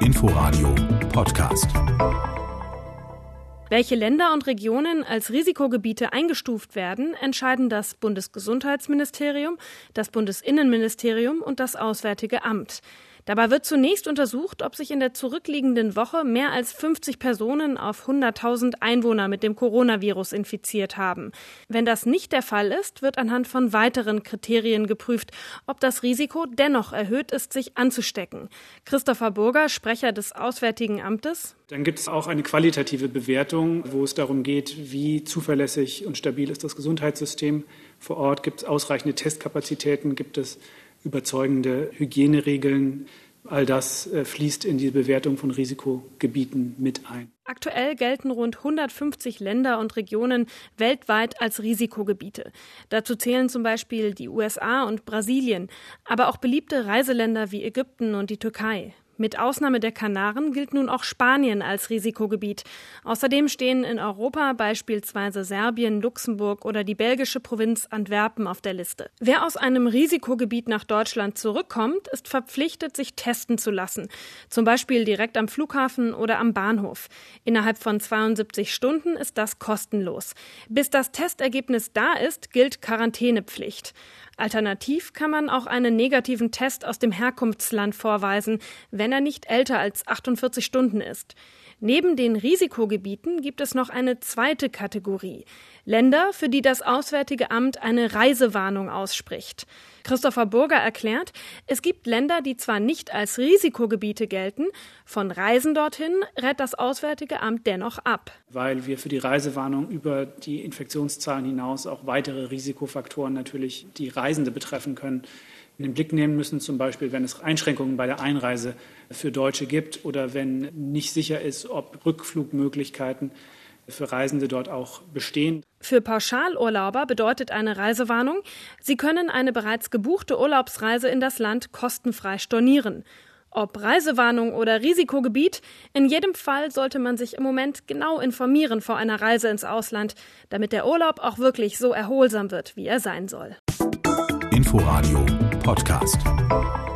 Inforadio Podcast. Welche Länder und Regionen als Risikogebiete eingestuft werden, entscheiden das Bundesgesundheitsministerium, das Bundesinnenministerium und das Auswärtige Amt. Dabei wird zunächst untersucht, ob sich in der zurückliegenden Woche mehr als 50 Personen auf 100.000 Einwohner mit dem Coronavirus infiziert haben. Wenn das nicht der Fall ist, wird anhand von weiteren Kriterien geprüft, ob das Risiko dennoch erhöht ist, sich anzustecken. Christopher Burger, Sprecher des Auswärtigen Amtes. Dann gibt es auch eine qualitative Bewertung, wo es darum geht, wie zuverlässig und stabil ist das Gesundheitssystem vor Ort, gibt es ausreichende Testkapazitäten, gibt es überzeugende Hygieneregeln. All das äh, fließt in die Bewertung von Risikogebieten mit ein. Aktuell gelten rund 150 Länder und Regionen weltweit als Risikogebiete. Dazu zählen zum Beispiel die USA und Brasilien, aber auch beliebte Reiseländer wie Ägypten und die Türkei. Mit Ausnahme der Kanaren gilt nun auch Spanien als Risikogebiet. Außerdem stehen in Europa beispielsweise Serbien, Luxemburg oder die belgische Provinz Antwerpen auf der Liste. Wer aus einem Risikogebiet nach Deutschland zurückkommt, ist verpflichtet, sich testen zu lassen. Zum Beispiel direkt am Flughafen oder am Bahnhof. Innerhalb von 72 Stunden ist das kostenlos. Bis das Testergebnis da ist, gilt Quarantänepflicht. Alternativ kann man auch einen negativen Test aus dem Herkunftsland vorweisen, wenn er nicht älter als 48 Stunden ist. Neben den Risikogebieten gibt es noch eine zweite Kategorie. Länder, für die das Auswärtige Amt eine Reisewarnung ausspricht. Christopher Burger erklärt, es gibt Länder, die zwar nicht als Risikogebiete gelten, von Reisen dorthin rät das Auswärtige Amt dennoch ab. Weil wir für die Reisewarnung über die Infektionszahlen hinaus auch weitere Risikofaktoren natürlich, die Reisende betreffen können, in den Blick nehmen müssen, zum Beispiel wenn es Einschränkungen bei der Einreise für Deutsche gibt oder wenn nicht sicher ist, ob Rückflugmöglichkeiten für Reisende dort auch bestehen. Für Pauschalurlauber bedeutet eine Reisewarnung, sie können eine bereits gebuchte Urlaubsreise in das Land kostenfrei stornieren. Ob Reisewarnung oder Risikogebiet, in jedem Fall sollte man sich im Moment genau informieren vor einer Reise ins Ausland, damit der Urlaub auch wirklich so erholsam wird, wie er sein soll. Inforadio Podcast.